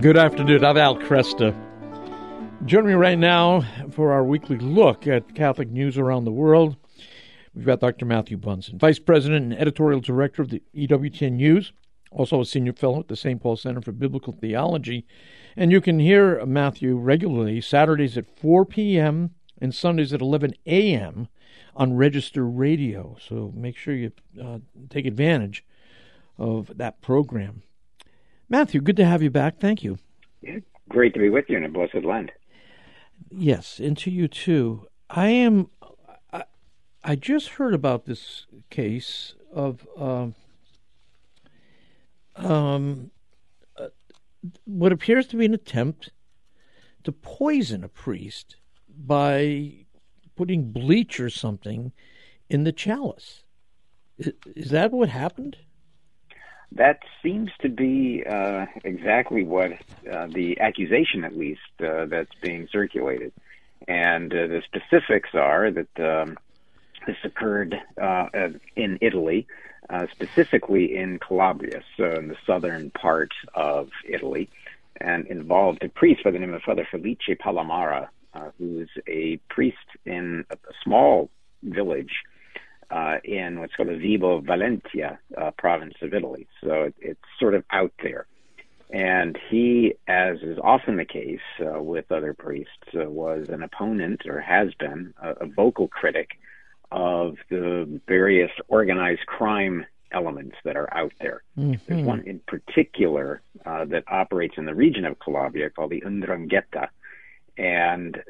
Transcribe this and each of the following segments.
Good afternoon. I'm Al Kresta. Joining me right now for our weekly look at Catholic news around the world, we've got Dr. Matthew Bunson, Vice President and Editorial Director of the EWTN News, also a Senior Fellow at the St. Paul Center for Biblical Theology. And you can hear Matthew regularly Saturdays at 4 p.m. and Sundays at 11 a.m. on Register Radio. So make sure you uh, take advantage of that program. Matthew, good to have you back. Thank you. Yeah, great to be with you in a blessed land. Yes, and to you too. I am. I, I just heard about this case of um, um, uh, what appears to be an attempt to poison a priest by putting bleach or something in the chalice. Is, is that what happened? That seems to be uh, exactly what uh, the accusation, at least, uh, that's being circulated. And uh, the specifics are that um, this occurred uh, in Italy, uh, specifically in Calabria, so in the southern part of Italy, and involved a priest by the name of Father Felice Palamara, who's a priest in a small village uh, in what's called the Vibo Valentia uh, province of Italy. So it, it's sort of out there. And he, as is often the case uh, with other priests, uh, was an opponent or has been a, a vocal critic of the various organized crime elements that are out there. Mm-hmm. There's one in particular uh, that operates in the region of Calabria called the the 'Ndrangheta. And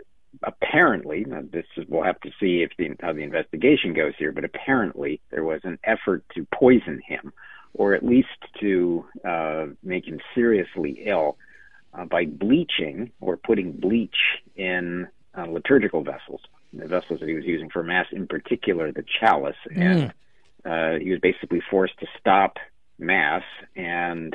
apparently, this is, we'll have to see if the, how the investigation goes here, but apparently there was an effort to poison him, or at least to uh, make him seriously ill uh, by bleaching or putting bleach in uh, liturgical vessels, the vessels that he was using for mass, in particular the chalice, mm. and uh, he was basically forced to stop mass and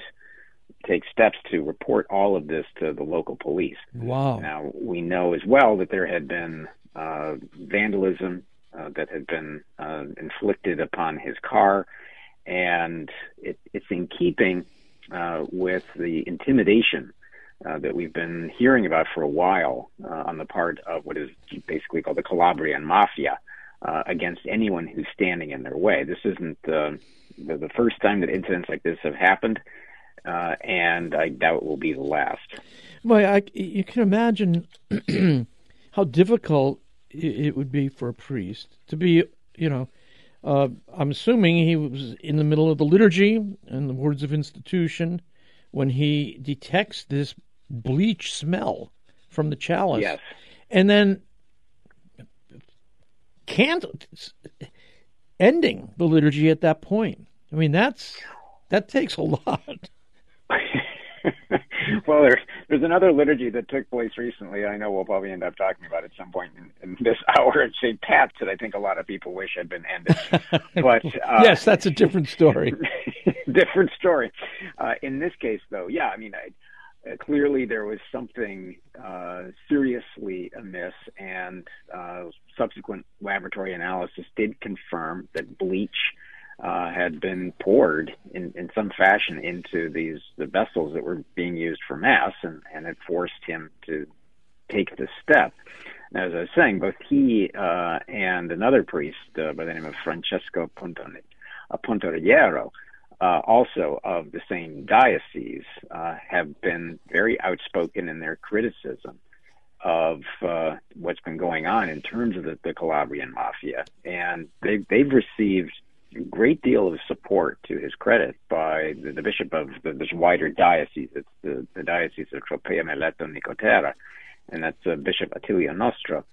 take steps to report all of this to the local police. Wow. Now, we know as well that there had been uh, vandalism uh, that had been uh, inflicted upon his car, and it, it's in keeping uh, with the intimidation uh, that we've been hearing about for a while uh, on the part of what is basically called the Calabrian Mafia. against anyone who's standing in their way. This isn't the, the first time that incidents like this have happened uh, and I doubt will be the last. Well, I, you can imagine how difficult it would be for a priest to be, you know, uh, I'm assuming he was in the middle of the liturgy and the words of institution when he detects this bleach smell from the chalice. Yes. And then can't ending the liturgy at that point. I mean, that's that takes a lot. well, there's there's another liturgy that took place recently. I know we'll probably end up talking about at some point in, in this hour at St. Pat's that I think a lot of people wish had been ended. But uh, yes, that's a different story. different story. Uh, in this case, though, yeah, I mean, I, uh, clearly there was something uh, seriously amiss, and uh, subsequent laboratory analysis did confirm that bleach uh, had been poured in, in some fashion into these the vessels that were being used for mass, and, and it forced him to take this step. Now, as I was saying, both he uh, and another priest uh, by the name of Francesco Pontoriero, uh, also of the same diocese, uh, have been very outspoken in their criticism of uh, what's been going on in terms of the, the Calabrian mafia, and they, they've received great deal of support to his credit by the, the bishop of the, this wider diocese. It's the, the diocese of Tropea Mileto Nicotera, and that's uh, Bishop Attilio Nostro.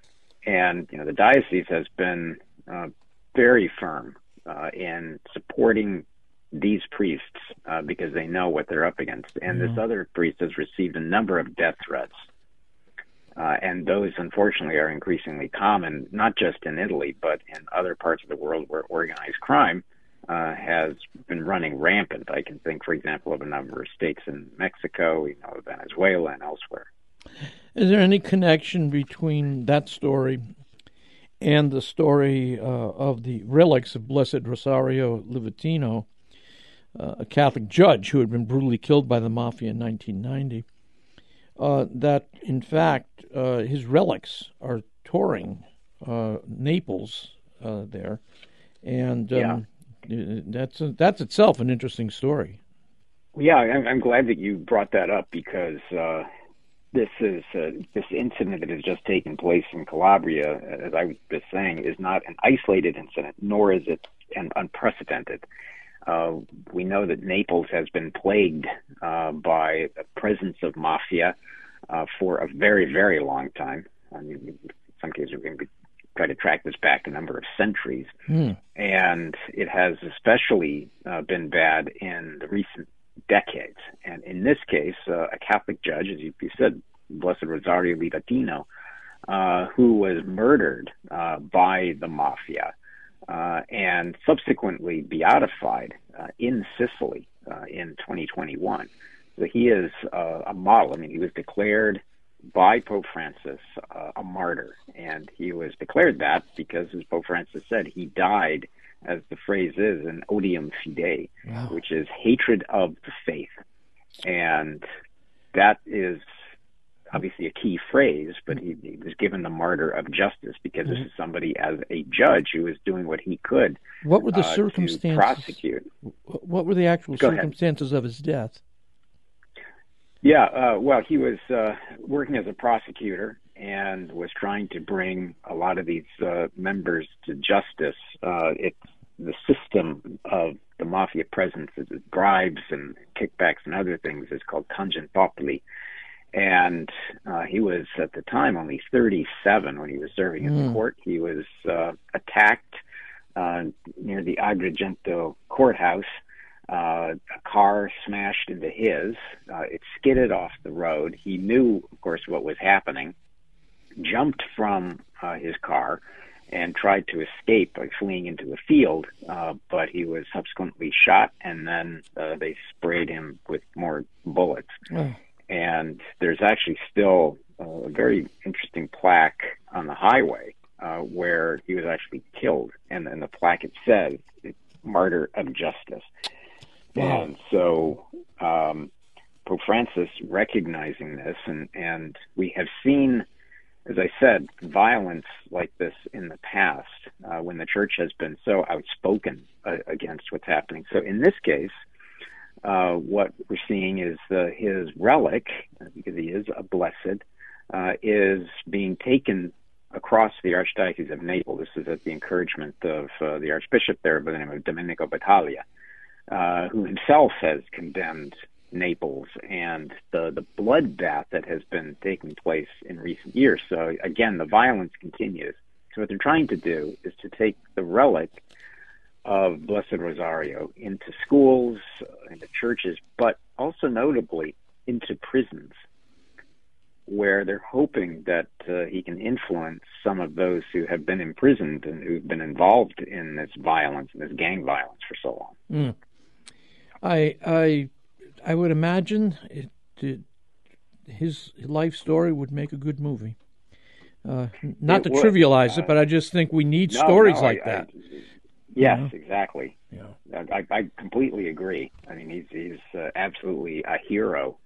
And you know the diocese has been uh, very firm uh, in supporting these priests uh, because they know what they're up against. And mm-hmm. this other priest has received a number of death threats uh, and those, unfortunately, are increasingly common, not just in Italy, but in other parts of the world where organized crime uh, has been running rampant. I can think, for example, of a number of states in Mexico, you know, Venezuela, and elsewhere. Is there any connection between that story and the story uh, of the relics of Blessed Rosario Livatino, uh, a Catholic judge who had been brutally killed by the mafia in 1990? Uh, that in fact uh, his relics are touring uh, Naples uh, there, and um, yeah. that's that's itself an interesting story. Yeah, I'm, I'm glad that you brought that up because uh, this is uh, this incident that has just taken place in Calabria, as I was just saying, is not an isolated incident, nor is it an unprecedented. Uh, we know that Naples has been plagued uh, by the presence of mafia uh, for a very, very long time. I mean, in some cases, we can try to track this back a number of centuries. Mm. And it has especially uh, been bad in the recent decades. And in this case, uh, a Catholic judge, as you, you said, Blessed Rosario Livatino, uh, who was murdered uh, by the mafia uh, and subsequently beatified uh, in Sicily uh, in 2021. So he is a model. I mean, he was declared by Pope Francis a martyr, and he was declared that because, as Pope Francis said, he died as the phrase is, an odium fidei, wow. which is hatred of the faith. And that is obviously a key phrase, but he, he was given the martyr of justice because mm-hmm. this is somebody as a judge who was doing what he could. What were the uh, circumstances? prosecute. What were the actual Go circumstances ahead. of his death? Yeah, uh, well, he was uh, working as a prosecutor and was trying to bring a lot of these uh, members to justice. Uh, it's the system of the mafia presence, bribes and kickbacks and other things, is called tangentopoli. And uh, he was at the time only 37 when he was serving mm. in the hmm. court. He was uh, attacked uh, near the Agrigento courthouse. Uh, a car smashed into his. Uh, it skidded off the road. He knew, of course, what was happening jumped from uh, his car and tried to escape by fleeing into a field, uh, but he was subsequently shot, and then uh, they sprayed him with more bullets. Mm. And there's actually still a very interesting plaque on the highway uh, where he was actually killed, and, and the plaque it says "Martyr of Justice." Wow. And so um, Pope Francis recognizing this, and and we have seen as I said, violence like this in the past uh, when the church has been so outspoken uh, against what's happening. So in this case, uh, what we're seeing is his relic, because he is a blessed, uh, is being taken across the Archdiocese of Naples. This is at the encouragement of uh, the Archbishop there by the name of Domenico Battaglia, uh, who himself has condemned Naples and the the bloodbath that has been taking place in recent years. So again, the violence continues. So what they're trying to do is to take the relic of Blessed Rosario into schools, into churches, but also notably into prisons, where they're hoping that uh, he can influence some of those who have been imprisoned and who've been involved in this violence and this gang violence for so long. Mm. I I I would imagine it, it, his life story would make a good movie. Uh, not it to would. trivialize uh, it, but I just think we need no, stories no, like I, that. I, yes, you know? exactly. Yeah, I, I completely agree. I mean, he's he's uh, absolutely a hero,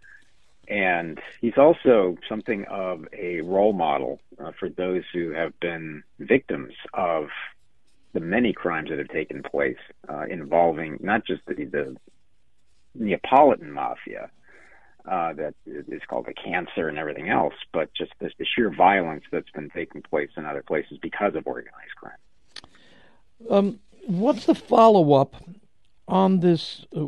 and he's also something of a role model uh, for those who have been victims of the many crimes that have taken place uh, involving not just the, the Neapolitan mafia uh, that is called the cancer and everything else, but just this, the sheer violence that's been taking place in other places because of organized crime. Um, what's the follow up on this uh,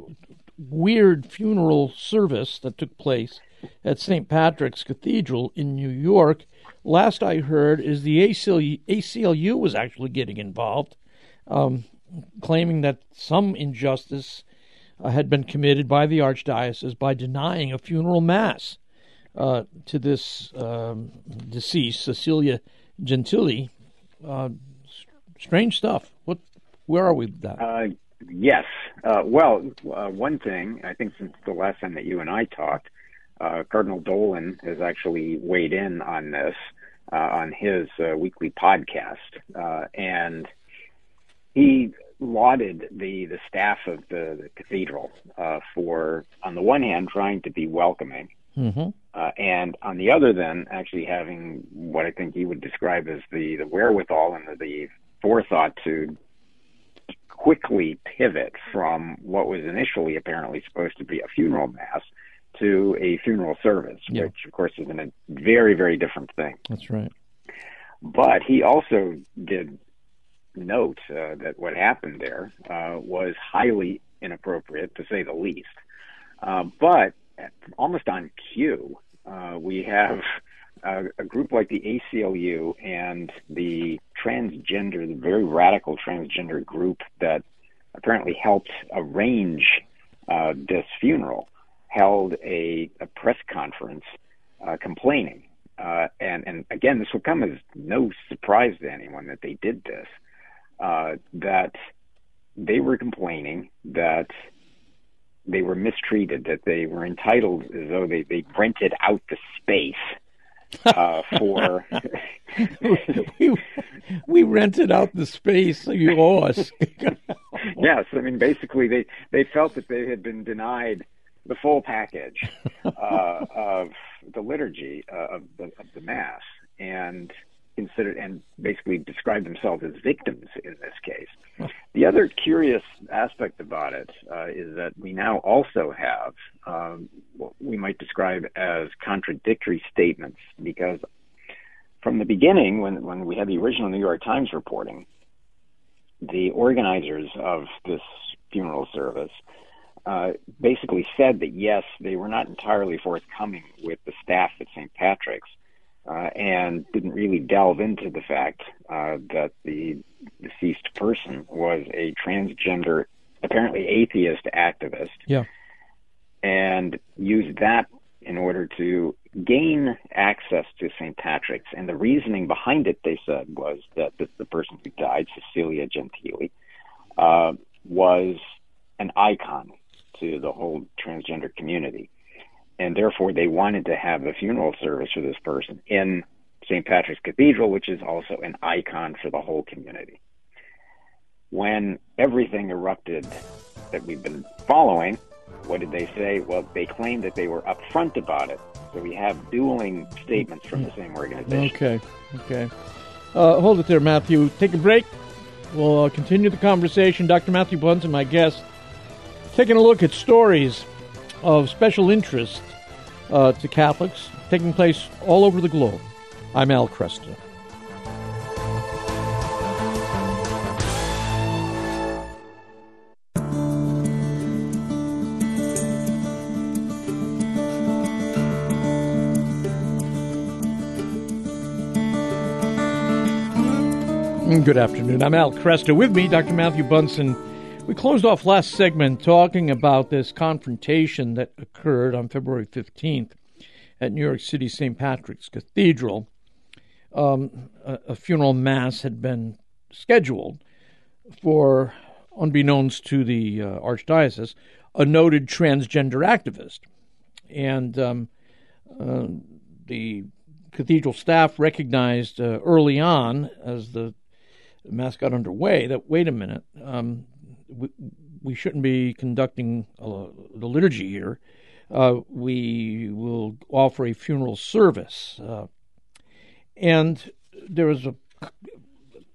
weird funeral service that took place at St. Patrick's Cathedral in New York? Last I heard is the ACLU, was actually getting involved, um, claiming that some injustice uh, had been committed by the archdiocese by denying a funeral mass uh, to this um, deceased, Cecilia Gentili. Uh, strange stuff. Where are we with that? Uh, yes. Uh, well, uh, one thing I think since the last time that you and I talked, Cardinal Dolan has actually weighed in on this on his weekly podcast, and he lauded the the staff of the, the cathedral uh, for, on the one hand, trying to be welcoming, mm-hmm. Uh, and on the other, then actually having what I think he would describe as the, the wherewithal and the, the forethought to quickly pivot from what was initially apparently supposed to be a funeral mass to a funeral service, yeah. which of course is a very, very different thing. That's right. But he also did note uh, that what happened there uh, was highly inappropriate, to say the least. Uh, but almost on cue, uh, we have a, a group like the ACLU and the transgender, the very radical transgender group that apparently helped arrange uh, this funeral, held a, a press conference uh, complaining. Uh, and, and again, this will come as no surprise to anyone that they did this, uh, that they were complaining that they were mistreated, that they were entitled as though they, they rented out the space uh, for. we, we rented out the space, so you owe us. yes, I mean basically they they felt that they had been denied the full package uh, of the liturgy uh, of, the, of the mass, and considered and basically described themselves as victims in this case. The other curious aspect about it uh, is that we now also have um, what we might describe as contradictory statements because from the beginning, when, when we had the original New York Times reporting, the organizers of this funeral service uh, basically said that yes, they were not entirely forthcoming with the staff at St. Patrick's, uh, and didn't really delve into the fact uh, that the deceased person was a transgender, apparently atheist activist. Yeah. And used that in order to gain access to St. Patrick's. And the reasoning behind it, they said, was that the, the person who died, Cecilia Gentili, uh, was an icon to the whole transgender community and therefore they wanted to have a funeral service for this person in St. Patrick's Cathedral, which is also an icon for the whole community. When everything erupted that we've been following, what did they say? Well, they claimed that they were upfront about it. So we have dueling statements from the same organization. Okay, okay. Uh, hold it there, Matthew. Take a break. We'll uh, continue the conversation. Dr. Matthew Bunson, my guest, taking a look at stories of special interest uh, to Catholics taking place all over the globe. I'm Al Kresta. Good afternoon. I'm Al Kresta. With me, Dr. Matthew Bunson we closed off last segment talking about this confrontation that occurred on February 15th at New York City St. Patrick's Cathedral. Um, a, a, funeral mass had been scheduled for, unbeknownst to the uh, Archdiocese, a noted transgender activist. And um, uh, the cathedral staff recognized uh, early on, as the mass got underway, that wait a minute, um, we, we shouldn't be conducting uh, the liturgy here. Uh, we will offer a funeral service. Uh, and there was a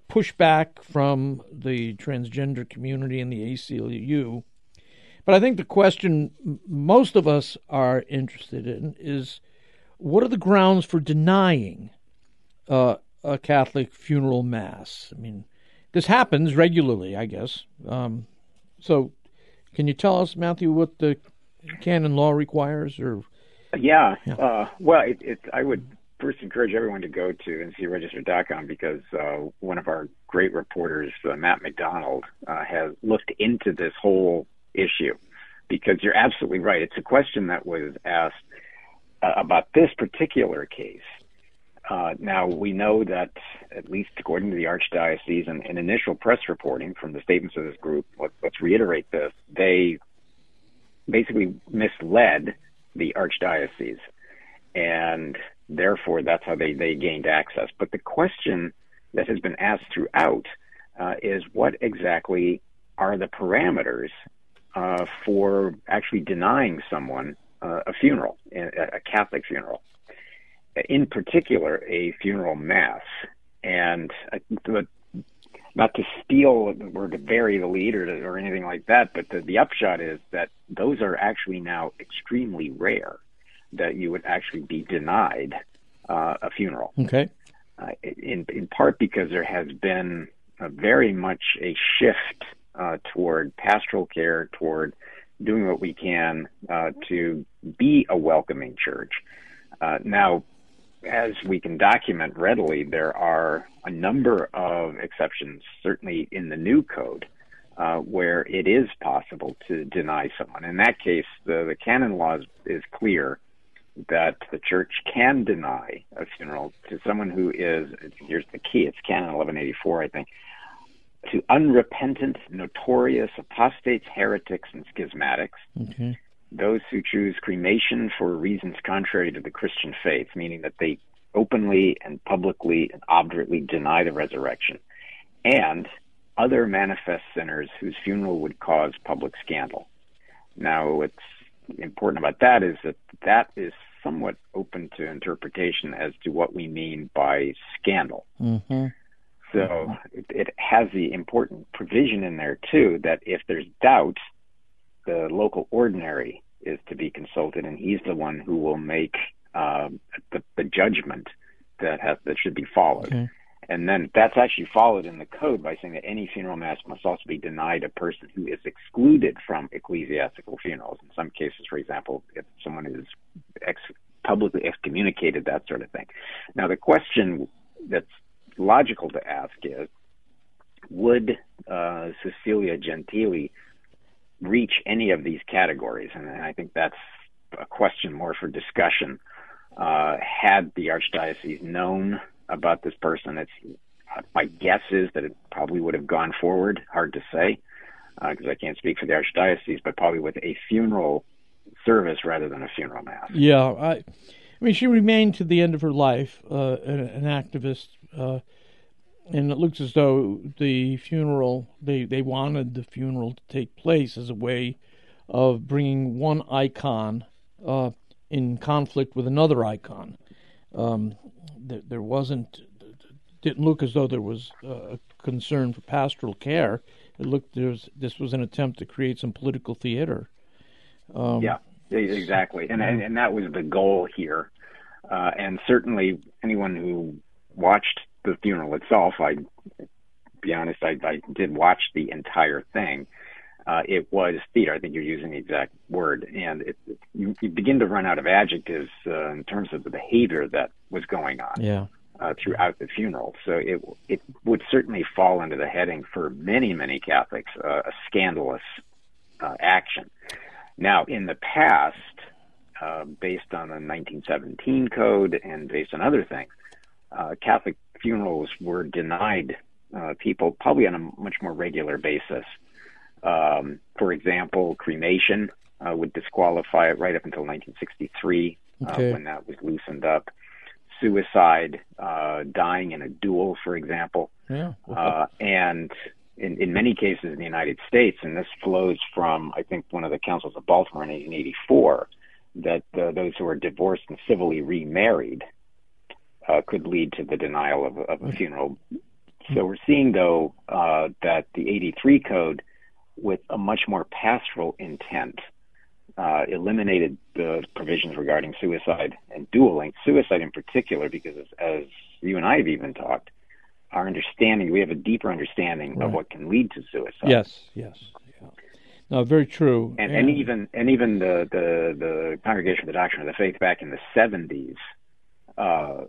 pushback from the transgender community and the ACLU. But I think the question most of us are interested in is what are the grounds for denying uh, a Catholic funeral mass? I mean, this happens regularly, I guess. Um, so, can you tell us, Matthew, what the canon law requires? Or yeah, yeah. Uh, well, it, it, I would first encourage everyone to go to ncregister.com because uh, one of our great reporters, uh, Matt McDonald, uh, has looked into this whole issue. Because you're absolutely right. It's a question that was asked uh, about this particular case uh, now, we know that, at least according to the Archdiocese and, initial press reporting from the statements of this group, let, let's reiterate this, they basically misled the Archdiocese. And therefore, that's how they, they gained access. But the question that has been asked throughout uh, is what exactly are the parameters uh, for actually denying someone uh, a funeral, a Catholic funeral, in particular a funeral mass. And uh, not to steal or to bury the lead or, to, or anything like that, but the, the upshot is that those are actually now extremely rare that you would actually be denied uh, a funeral. Okay. Uh, in in part because there has been very much a shift uh, toward pastoral care, toward doing what we can uh, to be a welcoming church. Uh, now, as we can document readily, there are a number of exceptions, certainly in the new code, uh, where it is possible to deny someone. In that case, the, the canon law is, is clear that the church can deny a funeral to someone who is, here's the key, it's canon 1184, I think, to unrepentant, notorious apostates, heretics, and schismatics. Okay. Those who choose cremation for reasons contrary to the Christian faith, meaning that they openly and publicly and obdurately deny the resurrection, and other manifest sinners whose funeral would cause public scandal. Now, what's important about that is that that is somewhat open to interpretation as to what we mean by scandal. Mm-hmm. So it, it has the important provision in there too that if there's doubt, the local ordinary is to be consulted, and he's the one who will make uh, the, the judgment that has that should be followed. Okay. And then that's actually followed in the code by saying that any funeral mass must also be denied a person who is excluded from ecclesiastical funerals. In some cases, for example, if someone is ex- publicly excommunicated, that sort of thing. Now, the question that's logical to ask is would uh, Cecilia Gentili reach any of these categories? And I think that's a question more for discussion. Uh, had the archdiocese known about this person, it's my guess is that it probably would have gone forward. Hard to say because uh, I can't speak for the archdiocese, but probably with a funeral service rather than a funeral mass. Yeah, I, I mean, she remained to the end of her life uh, an, an, activist uh, and it looks as though the funeral they they wanted the funeral to take place as a way of bringing one icon uh, in conflict with another icon. Um, there, there, wasn't didn't look as though there was a concern for pastoral care. It looked there's this was an attempt to create some political theater. Um, yeah, exactly, and, and and that was the goal here. Uh, and certainly, anyone who watched the funeral itself, I be honest, I, I did watch the entire thing. Uh, it was theater. I think you're using the exact word, and it, it, you, you, begin to run out of adjectives uh, in terms of the behavior that was going on yeah. uh, throughout the funeral. So it it would certainly fall under the heading for many many Catholics uh, a scandalous uh, action. Now, in the past, uh, based on the 1917 code and based on other things, Catholic funerals were denied uh, people probably on a much more regular basis. Um, for example, cremation uh, would disqualify it right up until 1963 uh, okay. when that was loosened up. Suicide, uh, dying in a duel, for example, yeah. Uh, and in, in many cases in the United States, and this flows from I think one of the councils of Baltimore in 1884, that uh, those who are divorced and civilly remarried uh, could lead to the denial of, of a funeral. So we're seeing, though, uh, that the 83 code, with a much more pastoral intent, uh, eliminated the provisions regarding suicide and dueling. Suicide, in particular, because as, as, you and I have even talked, our understanding, we have a deeper understanding right. of what can lead to suicide. Yes, yes. Yeah. No, very true. And, and, and even and even the, the the Congregation of the Doctrine of the Faith back in the 70s uh,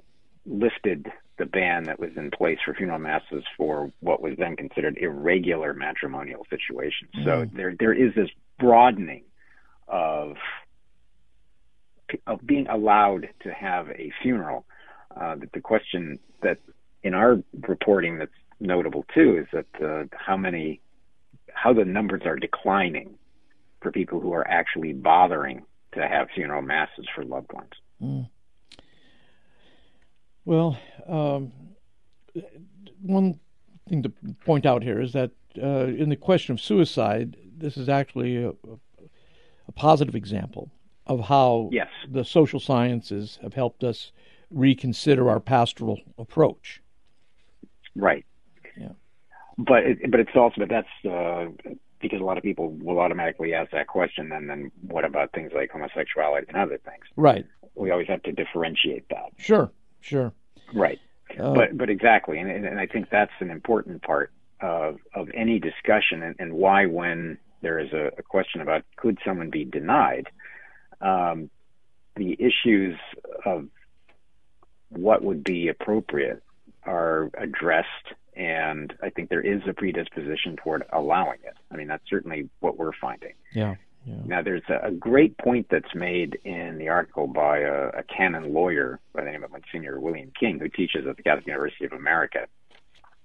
lifted the ban that was in place for funeral masses for what was then considered irregular matrimonial situations. Mm. So there there is this broadening of of being allowed to have a funeral. Uh, the question that in our reporting that's notable too is that uh, how many how the numbers are declining for people who are actually bothering to have funeral masses for loved ones. Mm. Well, um, one thing to point out here is that uh, in the question of suicide, this is actually a, a positive example of how yes. the social sciences have helped us reconsider our pastoral approach. Right. Yeah. But it, but it's also but that's uh, because a lot of people will automatically ask that question. And then what about things like homosexuality and other things? Right. We always have to differentiate that. Sure. Sure. Right. Uh, but but exactly, and and I think that's an important part of of any discussion, and, and why when there is a, a, question about could someone be denied, um, the issues of what would be appropriate are addressed, and I think there is a predisposition toward allowing it. I mean, that's certainly what we're finding. Yeah. Yeah. Now, there's a, great point that's made in the article by a, a, canon lawyer by the name of Monsignor William King, who teaches at the Catholic University of America,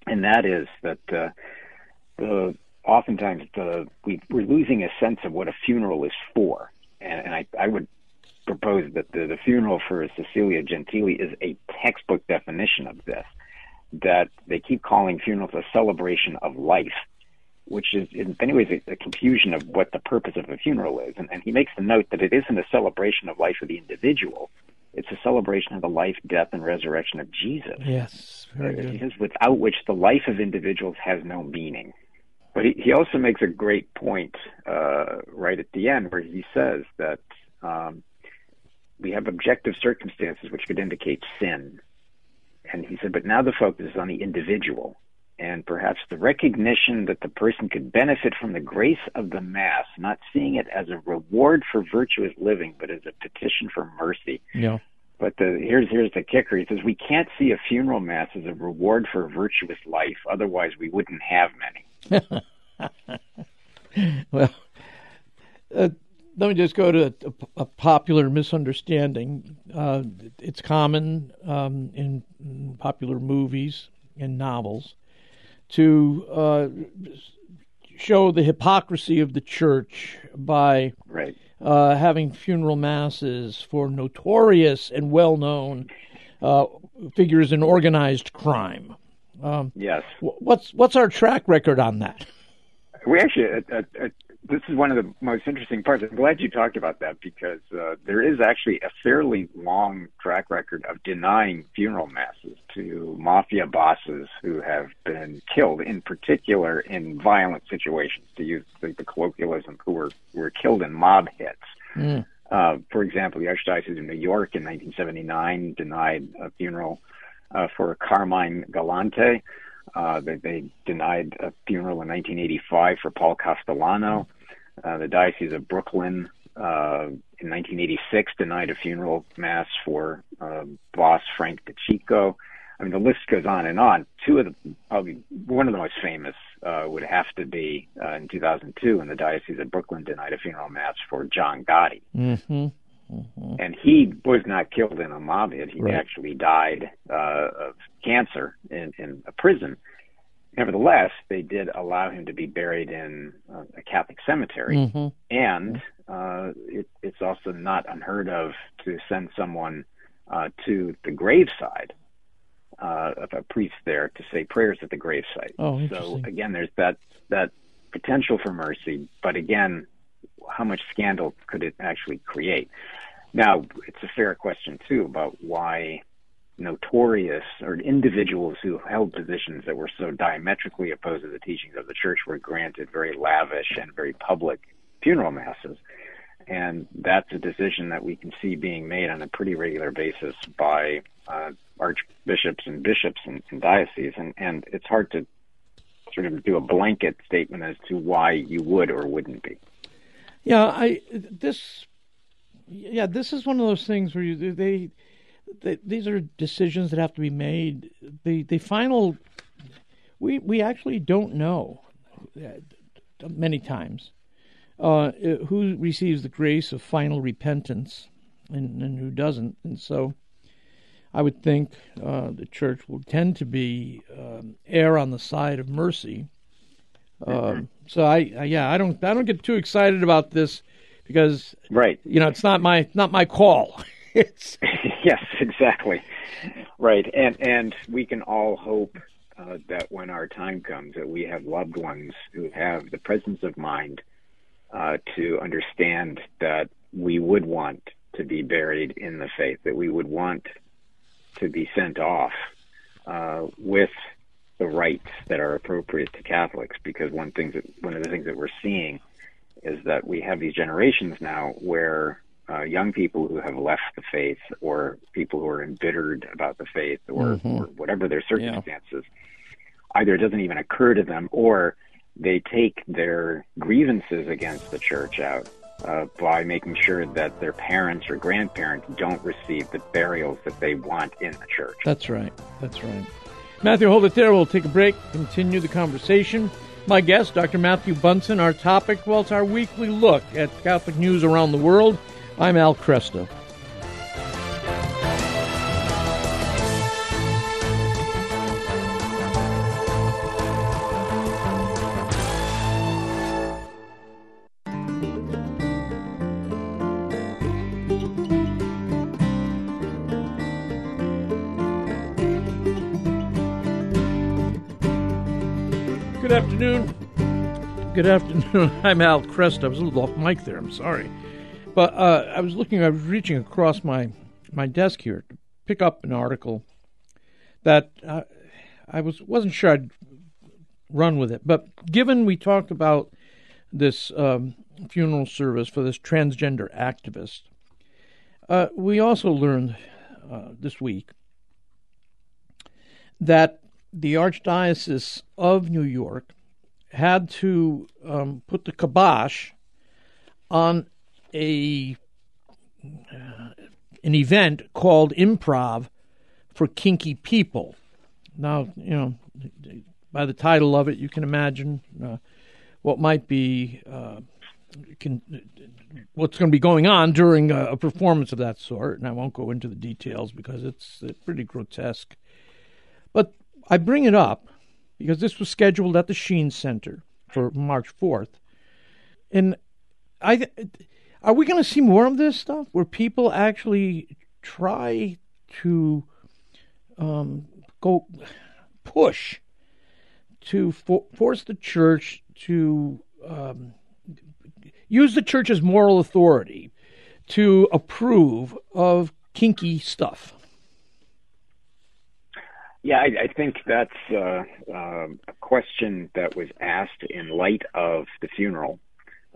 and that is that uh, the oftentimes the we, we're losing a sense of what a funeral is for, and, and I, I would propose that the, the funeral for Cecilia Gentili is a textbook definition of this. That they keep calling funerals a celebration of life which is in many ways a, a, confusion of what the purpose of a funeral is. And, and, he makes the note that it isn't a celebration of life of the individual; it's a celebration of the life, death, and resurrection of Jesus. Yes, very good. Because without which the life of individuals has no meaning. But he, he also makes a great point uh, right at the end where he says that um, we have objective circumstances which could indicate sin. And he said, but now the focus is on the individual and perhaps the recognition that the person could benefit from the grace of the Mass, not seeing it as a reward for virtuous living, but as a petition for mercy. Yeah. But the, here's here's the kicker. He says we can't see a funeral mass as a reward for a virtuous life. Otherwise, we wouldn't have many. well, uh, let me just go to a, a popular misunderstanding. Uh, it's common um, in popular movies and novels to uh, show the hypocrisy of the church by right. uh, having funeral masses for notorious and well known uh, figures in organized crime. Um, yes. What's what's our track record on that? We actually, uh, uh, this is one of the most interesting parts. I'm glad you talked about that because uh, there is actually a fairly long track record of denying funeral masses to mafia bosses who have been killed, in particular in violent situations, to use the, the colloquialism, who were, were killed in mob hits. Mm. Uh, for example, the Archdiocese of New York in 1979 denied a funeral uh, for Carmine Galante uh, they, they denied a funeral in 1985 for Paul Castellano. Uh, the Diocese of Brooklyn uh, in 1986 denied a funeral mass for uh, boss Frank DeCicco. I mean, the list goes on and on. Two of the, probably one of the most famous uh, would have to be uh, in 2002 when the Diocese of Brooklyn denied a funeral mass for John Gotti. Mm-hmm. Mm-hmm. And he was not killed in a mob hit. He right. actually died uh, of cancer in, in a prison. Nevertheless, they did allow him to be buried in uh, a Catholic cemetery, mm-hmm. and uh, it, it's also not unheard of to send someone uh, to the graveside uh, of a priest there to say prayers at the gravesite. Oh, so again, there's that that potential for mercy, but again, how much scandal could it actually create? Now, it's a fair question too about why notorious or individuals who held positions that were so diametrically opposed to the teachings of the church were granted very lavish and very public funeral masses. And that's a decision that we can see being made on a pretty regular basis by uh, archbishops and bishops and, in dioceses. And, and it's hard to sort of do a blanket statement as to why you would or wouldn't be. Yeah, I this yeah, this is one of those things where you, they they, these are decisions that have to be made. The the final, we we actually don't know uh, many times uh, who receives the grace of final repentance and, and who doesn't. And so, I would think uh, the church will tend to be um, err on the side of mercy. Um, so I, I, yeah, I don't I don't get too excited about this because right, you know, it's not my not my call. it's yes, exactly. Right, and and we can all hope uh, that when our time comes, that we have loved ones who have the presence of mind uh, to understand that we would want to be buried in the faith, that we would want to be sent off uh, with the rites that are appropriate to Catholics. Because one thing that one of the things that we're seeing is that we have these generations now where uh, young people who have left the faith, or people who are embittered about the faith, or, mm-hmm. or whatever their circumstances, yeah. either it doesn't even occur to them, or they take their grievances against the church out uh, by making sure that their parents or grandparents don't receive the burials that they want in the church. That's right. That's right. Matthew, hold it there. We'll take a break, continue the conversation. My guest, Dr. Matthew Bunson, Our topic, well, it's our weekly look at Catholic news around the world. I'm Al Kresta. Good afternoon. I'm Al Kresta. I was a little off mic there. I'm sorry, but uh, I was looking. I was reaching across my my desk here to pick up an article that uh, I was wasn't sure I'd run with it. But given we talked about this um, funeral service for this transgender activist, uh, we also learned uh, this week that the Archdiocese of New York had to um, put the kibosh on a uh, an event called Improv for Kinky People. Now, you know, by the title of it, you can imagine uh, what might be uh, can, what's going to be going on during a, a, performance of that sort. And I won't go into the details because it's, it's pretty grotesque. But I bring it up because this was scheduled at the Sheen Center for March 4th. And I are we going to see more of this stuff where people actually try to um, go push to for, force the church to um, use the church's moral authority to approve of kinky stuff? Yeah, I, I think that's uh, uh, a question that was asked in light of the funeral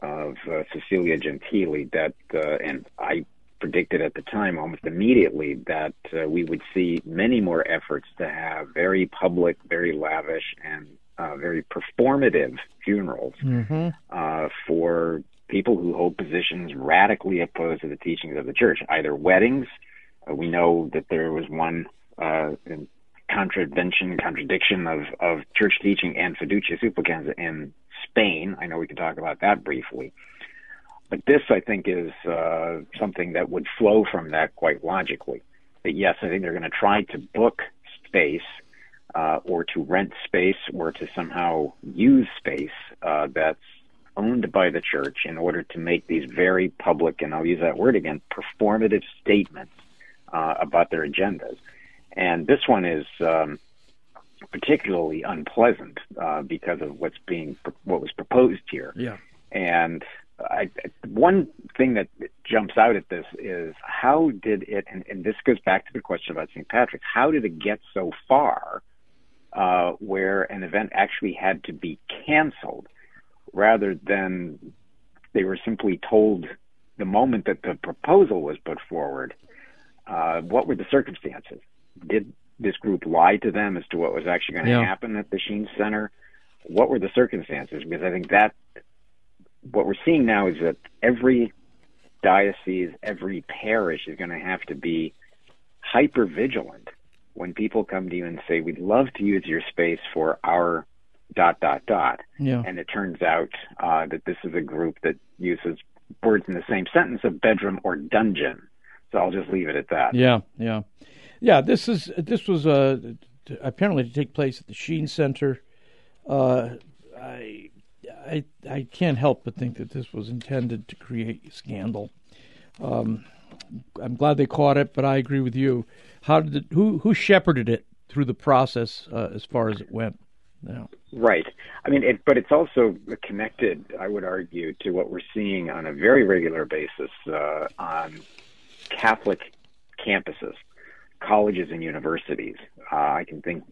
of uh, Cecilia Gentili. That, uh, and I predicted at the time almost immediately that uh, we would see many more efforts to have very public, very lavish, and uh, very performative funerals mm-hmm. for people who hold positions radically opposed to the teachings of the church, either weddings. we know that there was one in contravention, contradiction of, of church teaching and fiducia supplicans in Spain. I know we can talk about that briefly. But this, I think, is uh, something that would flow from that quite logically. That yes, I think they're going to try to book space uh, or to rent space or to somehow use space uh, that's owned by the church in order to make these very public, and I'll use that word again, performative statements uh, about their agendas. And this one is um, particularly unpleasant uh, because of what's being what was proposed here. Yeah. And I, one thing that jumps out at this is how did it, and, and this goes back to the question about St. Patrick's, how did it get so far uh, where an event actually had to be canceled rather than they were simply told the moment that the proposal was put forward, uh, what were the circumstances? Did this group lie to them as to what was actually going to yeah. happen at the Sheen Center? What were the circumstances? Because I think that what we're seeing now is that every diocese, every parish is going to have to be hyper vigilant when people come to you and say, "We'd love to use your space for our dot dot dot," yeah. and it turns out uh, that this is a group that uses words in the same sentence of bedroom or dungeon. So I'll just leave it at that. Yeah, yeah. Yeah, this is this was uh, apparently to take place at the Sheen Center. Uh, I, I I can't help but think that this was intended to create scandal. Um, I'm glad they caught it, but I agree with you. How did who who shepherded it through the process uh, as far as it went? Yeah. Right. I mean, it, but it's also connected, I would argue, to what we're seeing on a very regular basis uh, on Catholic campuses, colleges, and universities. Uh, I can think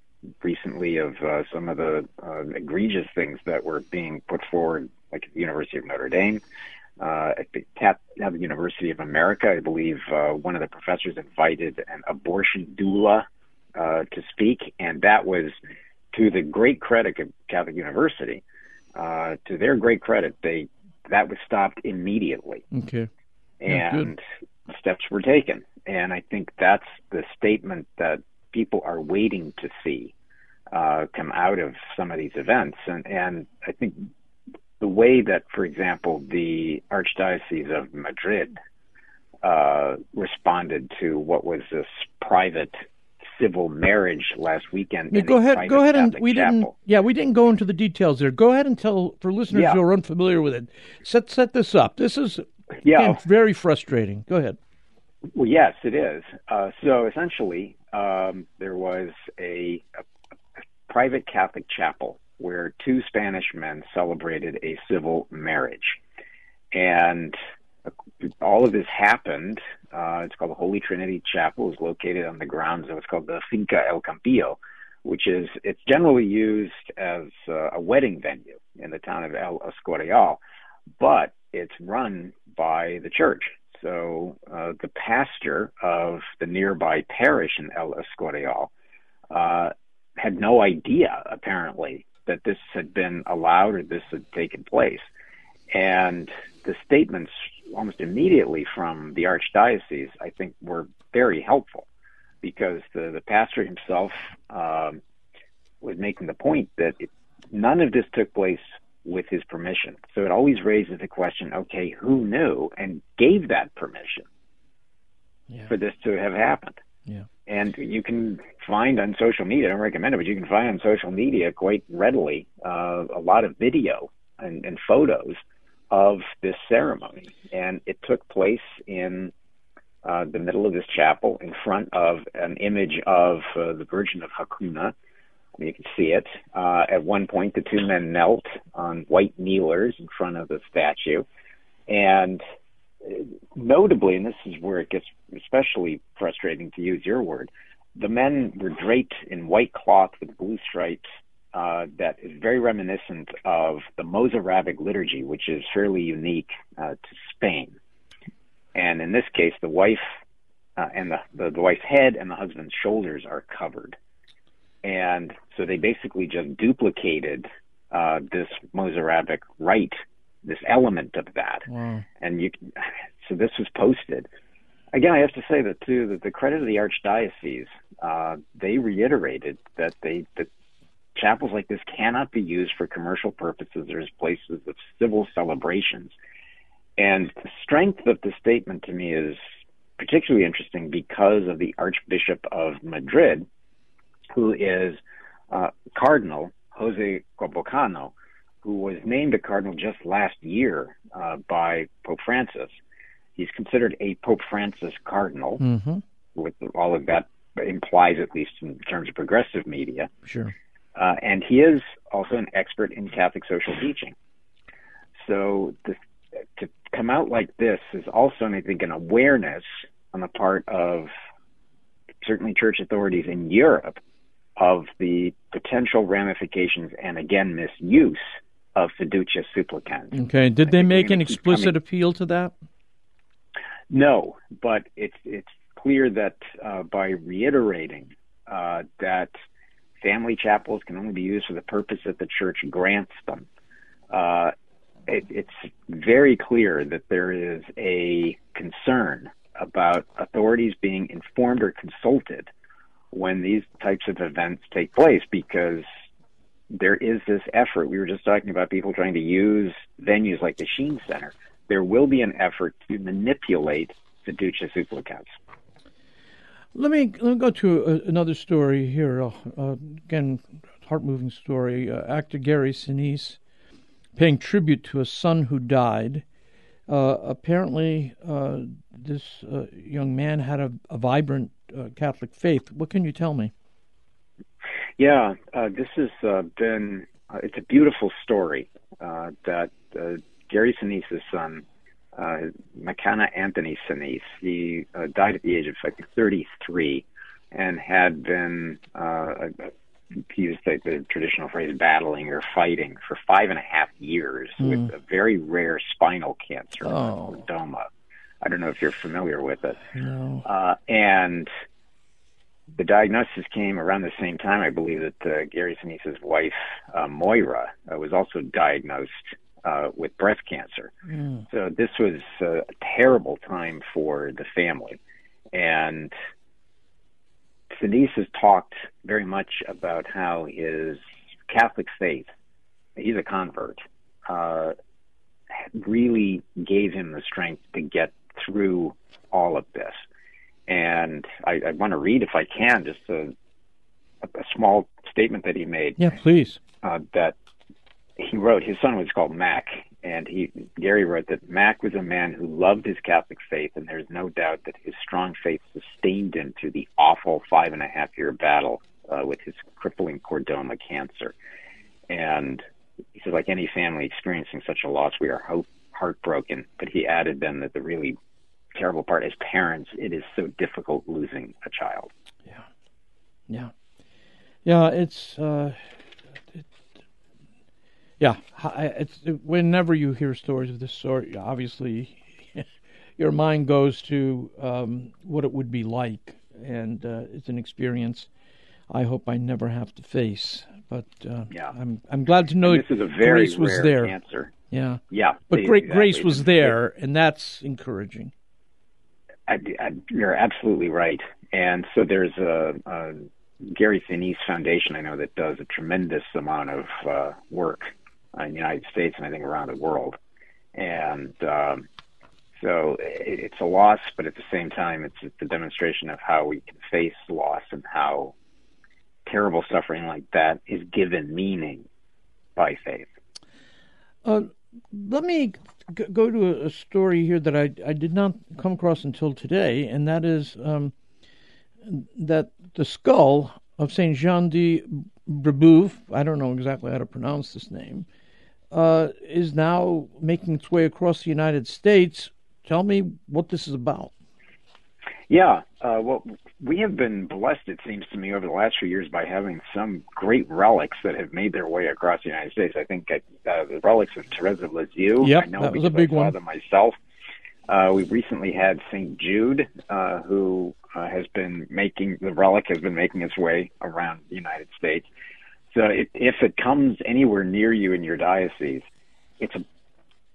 recently of uh, some of the uh, egregious things that were being put forward, like at the University of Notre Dame. Uh, at the, at the University of America, I believe uh, one of the professors invited an abortion doula uh, to speak, and that was to the great credit of Catholic University. Uh, to their great credit, they that was stopped immediately. Okay. And yeah, steps were taken. And I think that's the statement that people are waiting to see uh, come out of some of these events. And, and I think the way that, for example, the Archdiocese of Madrid uh, responded to what was this private civil marriage last weekend. Yeah, go ahead. Go ahead and we chapel. didn't. Yeah, we didn't go into the details there. Go ahead and tell for listeners yeah. who are unfamiliar with it. Set set this up. This is yeah again, very frustrating. Go ahead. Well, yes, it is. Uh, so essentially, um, there was a, a, private Catholic chapel where two Spanish men celebrated a civil marriage, and all of this happened. Uh, it's called the Holy Trinity Chapel. It's located on the grounds of what's called the Finca El Campillo, which is it's generally used as uh, a wedding venue in the town of El Escorial, but it's run by the church. So uh, the pastor of the nearby parish in El Escorial uh, had no idea, apparently, that this had been allowed or this had taken place. And the statements almost immediately from the archdiocese, I think, were very helpful because the, the pastor himself um, was making the point that it, none of this took place with his permission. So it always raises the question okay, who knew and gave that permission yeah. for this to have happened? Yeah. And you can find on social media, I don't recommend it, but you can find on social media quite readily uh, a lot of video and, and photos of this ceremony. And it took place in uh, the middle of this chapel in front of an image of uh, the Virgin of Hakuna. You can see it. Uh, at one point, the two men knelt on white kneelers in front of the statue. And uh, notably, and this is where it gets especially frustrating to use your word, the men were draped in white cloth with blue stripes uh, that is very reminiscent of the Mozarabic liturgy, which is fairly unique uh, to Spain. And in this case, the wife uh, and the, the, the wife's head and the husband's shoulders are covered. And so they basically just duplicated uh, this Mozarabic rite, this element of that. Wow. And you, so this was posted. Again, I have to say that too, that the credit of the archdiocese, uh, they reiterated that they that chapels like this cannot be used for commercial purposes or as places of civil celebrations. And the strength of the statement to me is particularly interesting because of the Archbishop of Madrid, who is uh, Cardinal Jose Cobo Cano, who was named a cardinal just last year uh, by Pope Francis. He's considered a Pope Francis cardinal, mm-hmm. with all of that implies, at least in terms of progressive media. Sure. Uh, and he is also an expert in Catholic social teaching. So the, to come out like this is also, I think, an awareness on the part of certainly church authorities in Europe of the potential ramifications and again misuse of fiducia supplicans. Okay. Did they make an explicit appeal to that? No, but it's it's clear that uh, by reiterating uh, that family chapels can only be used for the purpose that the church grants them. Uh, it, it's very clear that there is a concern about authorities being informed or consulted when these types of events take place because there is this effort. We were just talking about people trying to use venues like the Sheen Center. There will be an effort to manipulate the Fiducia Supplicans. Let me, let me go to another story here. Uh, uh, again, heart moving story. Actor Gary Sinise paying tribute to a son who died. Uh, apparently, uh, this uh, young man had a, a vibrant Catholic faith. What can you tell me? Yeah, uh, this has uh, been, uh, it's a beautiful story uh, that uh, Gary Sinise's son, uh, McKenna Anthony Sinise, he uh, died at the age of I think, 33 and had been, uh, he used the, the traditional phrase, battling or fighting for five and a half years Mm. with a very rare spinal cancer, Oh. chordoma. I don't know if you're familiar with it. No. Uh, and the diagnosis came around the same time, I believe, that uh, Gary Sinise's wife, uh, Moira, uh, was also diagnosed uh, with breast cancer. Mm. So this was uh, a terrible time for the family. And Sinise has talked very much about how his Catholic faith, he's a convert, uh, really gave him the strength to get through all of this. And I, I want to read, if I can, just a, a small statement that he made Yeah, please. uh, that he wrote. His son was called Mac, and he Gary wrote that Mac was a man who loved his Catholic faith, and there's no doubt that his strong faith sustained him through the awful five and a half year battle uh, with his crippling chordoma cancer. And he said, like any family experiencing such a loss, we are ho- heartbroken. But he added then that the really terrible part, as parents, it is so difficult losing a child. Yeah, yeah. Yeah, it's uh it, yeah, it's whenever you hear stories of this sort, obviously your mind goes to um, what it would be like, and uh, it's an experience I hope I never have to face. But uh, Yeah. I'm I'm glad to know And this is a very Grace was there. cancer. Yeah, Yeah, but great Grace was there, and that's encouraging. I, I, you're absolutely right. And so there's a, a Gary Sinise Foundation I know that does a tremendous amount of uh, work in the United States and I think around the world. And um, so it, it's a loss, but at the same time, it's, a demonstration of how we can face loss and how terrible suffering like that is given meaning by faith. Uh, let me g- go to a, a story here that I, I did not come across until today, and that is um, that the skull of Saint Jean de Brebeuf, I don't know exactly how to pronounce this name, uh, is now making its way across the United States. Tell me what this is about. Yeah, uh, well, we have been blessed, it seems to me, over the last few years by having some great relics that have made their way across the United States. I think uh, the relics of Therese of Lisieux. Yep, I know that was a big I saw one. them myself. Uh, we recently had St. Jude, uh, who uh, has been making the relic has been making its way around the United States. So if, it comes anywhere near you in your diocese, it's a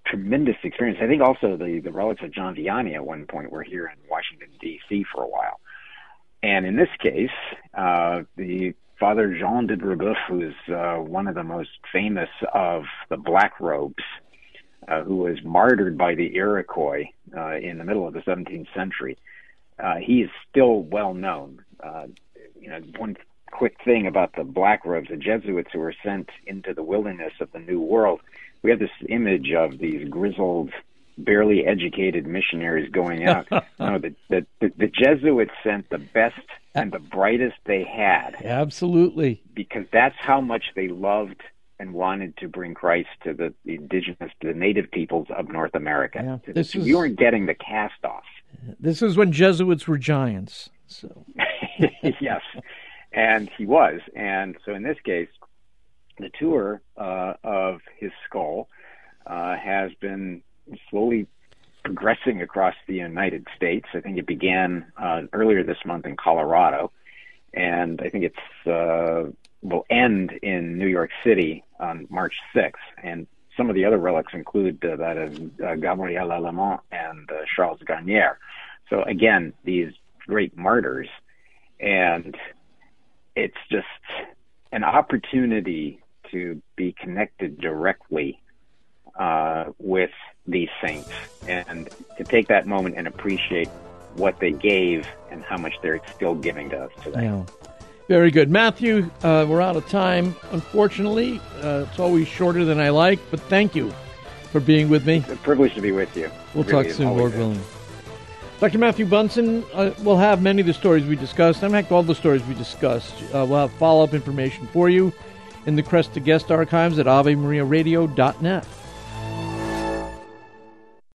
tremendous experience. I think also the, the relics of John Vianney at one point were here in Washington, D.C. for a while. And in this case, uh, the Father Jean de Brebeuf, who's uh, one of the most famous of the Black Robes, uh, who was martyred by the Iroquois uh, in the middle of the 17th century, uh, he is still well known. Uh, you know, one quick thing about the Black Robes, the Jesuits who were sent into the wilderness of the New World, we have this image of these grizzled, barely educated missionaries going out. no, the, the, the, the Jesuits sent the best and the brightest they had Absolutely. because that's how much they loved and wanted to bring Christ to the, the indigenous, to the native peoples of North America. Yeah, this we is- weren't getting the cast off. This is when Jesuits were giants. So yes, and he was. And so in this case, the tour uh, of his skull uh, has been slowly progressing across the United States. I think it began uh, earlier this month in Colorado, and I think it's uh, will end in New York City on March 6th. And some of the other relics include uh, that of uh, Gabriel Lalemant and Charles Garnier. So again, these great martyrs, and it's just an opportunity to be connected directly uh, with these saints and to take that moment and appreciate what they gave and how much they're still giving to us today. Yeah. Very good. Matthew, uh, we're out of time, unfortunately. Uh, it's always shorter than I like, but thank you for being with me. It's a privilege to be with you. We'll Really, talk soon, Lord willing. Dr. Matthew Bunson uh, will have many of the stories we discussed. In fact, all the stories we discussed. Uh, we'll have follow up information for you in the Kresta Guest Archives at AveMariaRadio.net.